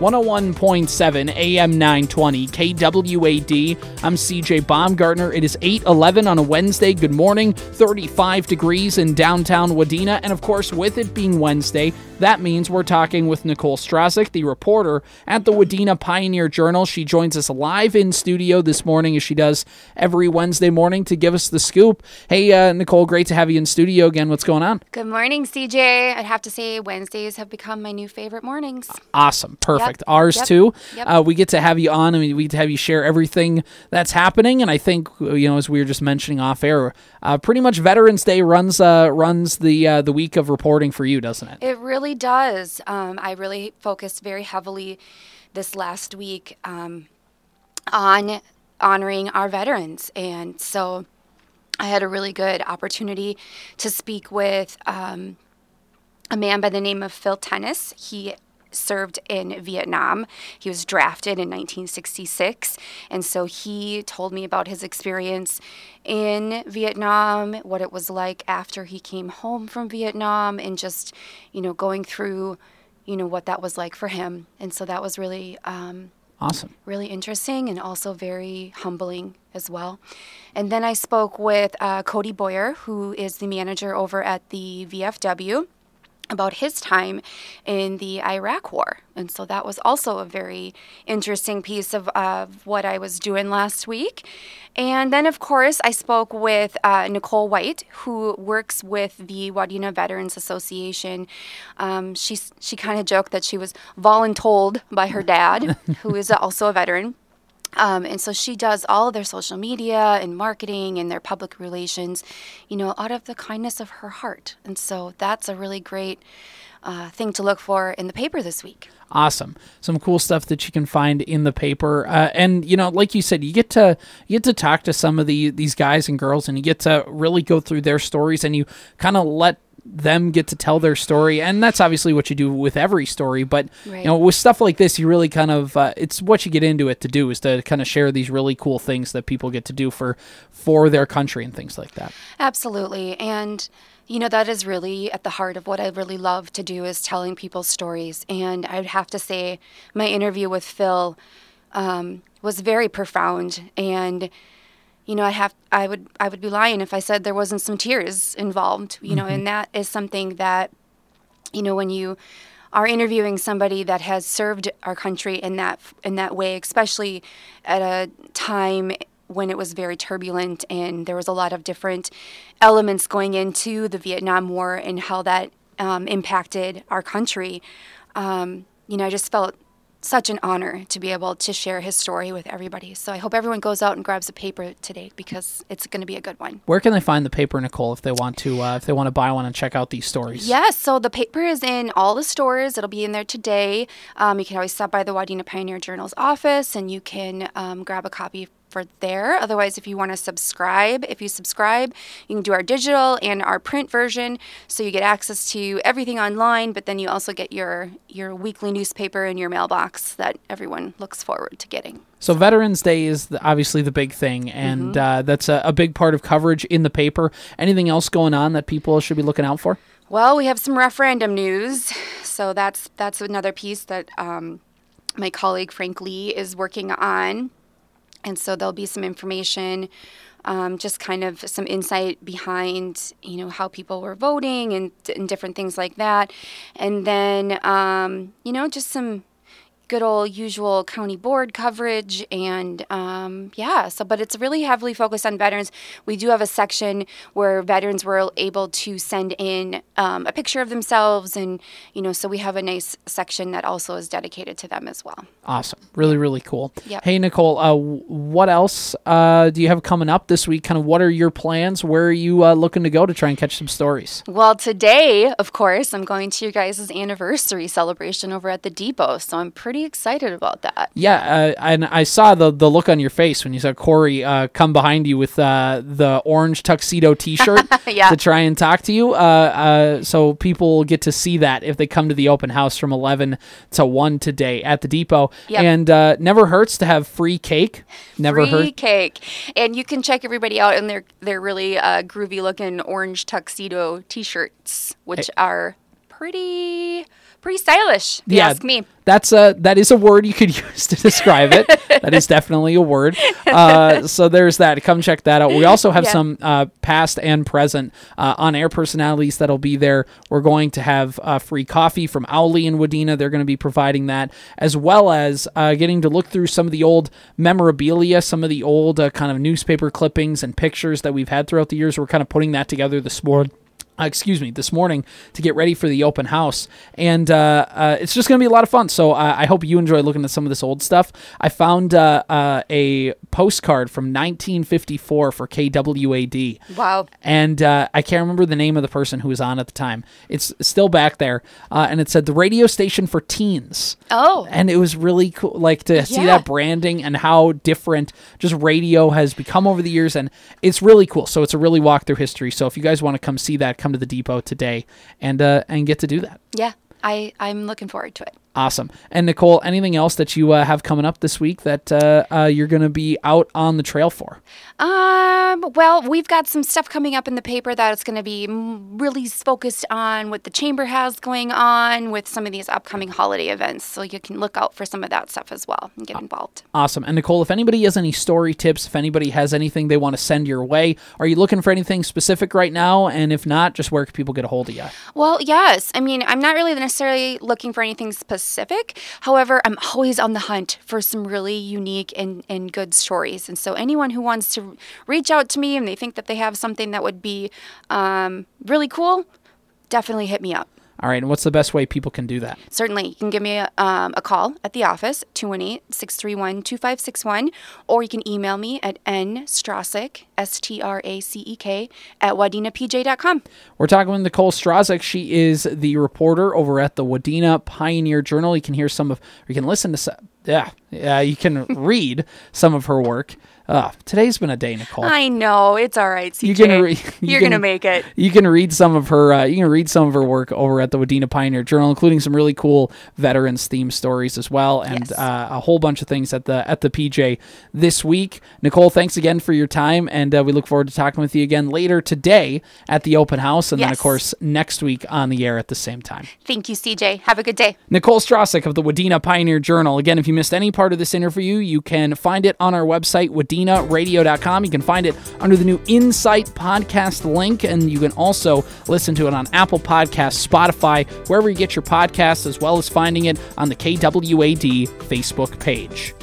101.7 AM 920 KWAD. I'm CJ Baumgartner. It is 8:11 on a Wednesday. Good morning. 35 degrees in downtown Wadena, and of course, with it being Wednesday, that means we're talking with Nicole Stracek, the reporter at the Wadena Pioneer Journal. She joins us live in studio this morning, as she does every Wednesday morning, to give us the scoop. Hey, uh, Nicole, great to have you in studio again. What's going on? Good morning, CJ. I'd have to say Wednesdays have become my new favorite mornings. Awesome, perfect. Yep. Ours Yep. too. Yep. Uh, we get to have you on, and we get to have you share everything that's happening. And I think you know, as we were just mentioning off air, uh, pretty much Veterans Day runs uh, runs the uh, the week of reporting for you, doesn't it? It really does. Um, I really focused very heavily this last week um, on honoring our veterans. And so I had a really good opportunity to speak with um, a man by the name of Phil Tennis. He served in Vietnam. He was drafted in 1966. And so he told me about his experience in Vietnam, what it was like after he came home from Vietnam, and just, you know, going through, you know, what that was like for him. And so that was really, um, Awesome. really interesting and also very humbling as well. And then I spoke with uh, Cody Boyer, who is the manager over at the VFW, about his time in the Iraq War. And so that was also a very interesting piece of, of what I was doing last week. And then, of course, I spoke with uh, Nicole White, who works with the Wadena Veterans Association. Um, she she kind of joked that she was voluntold by her dad, who is also a veteran. Um, and so she does all their social media and marketing and their public relations, you know, out of the kindness of her heart. And so that's a really great uh, thing to look for in the paper this week. Awesome. Some cool stuff that you can find in the paper. Uh, and you know, like you said, you get to you get to talk to some of the these guys and girls and you get to really go through their stories and you kind of let them get to tell their story and that's obviously what you do with every story but you know with stuff like this you really kind of uh, it's what you get into it to do is to kind of share these really cool things that people get to do for for their country and things like that Absolutely. And you know that is really at the heart of what I really love to do is telling people's stories. And I'd have to say my interview with Phil um, was very profound and you know, I have I would I would be lying if I said there wasn't some tears involved, you know, and that is something that you know when you are interviewing somebody that has served our country in that in that way, especially at a time when it was very turbulent and there was a lot of different elements going into the Vietnam War and how that um, impacted our country. Um, you know, I just felt such an honor to be able to share his story with everybody. So I hope everyone goes out and grabs a paper today because it's going to be a good one. where can they find the paper nicole if they want to uh, if they want to buy one and check out these stories Yes, so the paper is in all the stores. It'll be in there today. Um, you can always stop by the Wadena Pioneer Journal's office and you can um, grab a copy for there. Otherwise, if you want to subscribe, if you subscribe, you can do our digital and our print version, so you get access to everything online. But then you also get your your weekly newspaper in your mailbox that everyone looks forward to getting. So Veterans Day is the, obviously the big thing, and uh, that's a, a big part of coverage in the paper. Anything else going on that people should be looking out for? Well, we have some referendum news, so that's that's another piece that um, my colleague Frank Lee is working on, and so there'll be some information, um, just kind of some insight behind you know how people were voting and, and different things like that, and then um, you know just some good old usual county board coverage and um, yeah so but it's really heavily focused on veterans we do have a section where veterans were able to send in um, a picture of themselves and you know so we have a nice section that also is dedicated to them as well Awesome, really, really cool. Yep. Hey Nicole, uh, what else uh, do you have coming up this week? Kind of, what are your plans? Where are you uh, looking to go to try and catch some stories? well today of course i'm going to your guys' anniversary celebration over at the depot so i'm pretty excited about that Yeah, uh, and I saw the the look on your face when you saw Corey uh, come behind you with uh, the orange tuxedo T-shirt Yeah. to try and talk to you. Uh, uh, so people get to see that if they come to the open house from eleven to one today at the depot. Yep. And uh, never hurts to have free cake. Never free hurt. cake and you can check everybody out in their their really uh, groovy looking orange tuxedo t-shirts which are pretty pretty stylish. If you ask me. That's a that is a word you could use to describe it. that is definitely a word. Uh, so there's that. Come check that out. We also have Yeah. some uh, past and present uh, on air personalities that'll be there. We're going to have uh, free coffee from Owley and Wadena. They're going to be providing that, as well as uh, getting to look through some of the old memorabilia, some of the old uh, kind of newspaper clippings and pictures that we've had throughout the years. We're kind of putting that together this morning uh, excuse me, this morning to get ready for the open house. And uh, uh, it's just going to be a lot of fun. So I hope you enjoy looking at some of this old stuff. I found uh, uh, a postcard from 1954 for KWAD. Wow. And uh, I can't remember the name of the person who was on at the time. It's still back there. Uh, and it said the radio station for teens. Oh. And it was really cool, like to see that branding and how different just radio has become over the years. And it's really cool. So it's a really walk through history. So if you guys want to come see that, come to the depot today and uh, and get to do that. Yeah. I, I'm looking forward to it. Awesome. And Nicole, anything else that you uh, have coming up this week that uh, uh, you're going to be out on the trail for? Um, well, we've got some stuff coming up in the paper that it's going to be really focused on what the chamber has going on with some of these upcoming holiday events. So you can look out for some of that stuff as well and get involved. Awesome. And Nicole, if anybody has any story tips, if anybody has anything they want to send your way, are you looking for anything specific right now? And if not, just where can people get a hold of you? Well, yes. I mean, I'm not really necessarily looking for anything specific. However, I'm always on the hunt for some really unique and, and good stories. And so, anyone who wants to reach out to me and they think that they have something that would be um, really cool, definitely hit me up. All right. And what's the best way people can do that? Certainly, you can give me a, um, a call at the office, 218 631 2561, or you can email me at nstracek, S T R A C E K, at wadenapj.com. We're talking with Nicole Stracek. She is the reporter over at the Wadena Pioneer Journal. You can hear some of, you can listen to, some, yeah, yeah, you can read some of her work. Uh, today's been a day, Nicole. I know, it's all right, CJ. You can re- you going to make it. You can read some of her. Uh, you can read some of her work over at the Wadena Pioneer Journal, including some really cool veterans themed stories as well, and Yes. uh, a whole bunch of things at the at the PJ this week. Nicole, thanks again for your time, and uh, we look forward to talking with you again later today at the open house, and then of course next week on the air at the same time. Thank you, CJ. Have a good day. Nicole Stracek of the Wadena Pioneer Journal. Again, if you missed any part of this interview, you can find it on our website, wadenaradio.com. You can find it under the new Insight podcast link, and you can also listen to it on Apple Podcasts, Spotify, wherever you get your podcasts, as well as finding it on the KWAD Facebook page.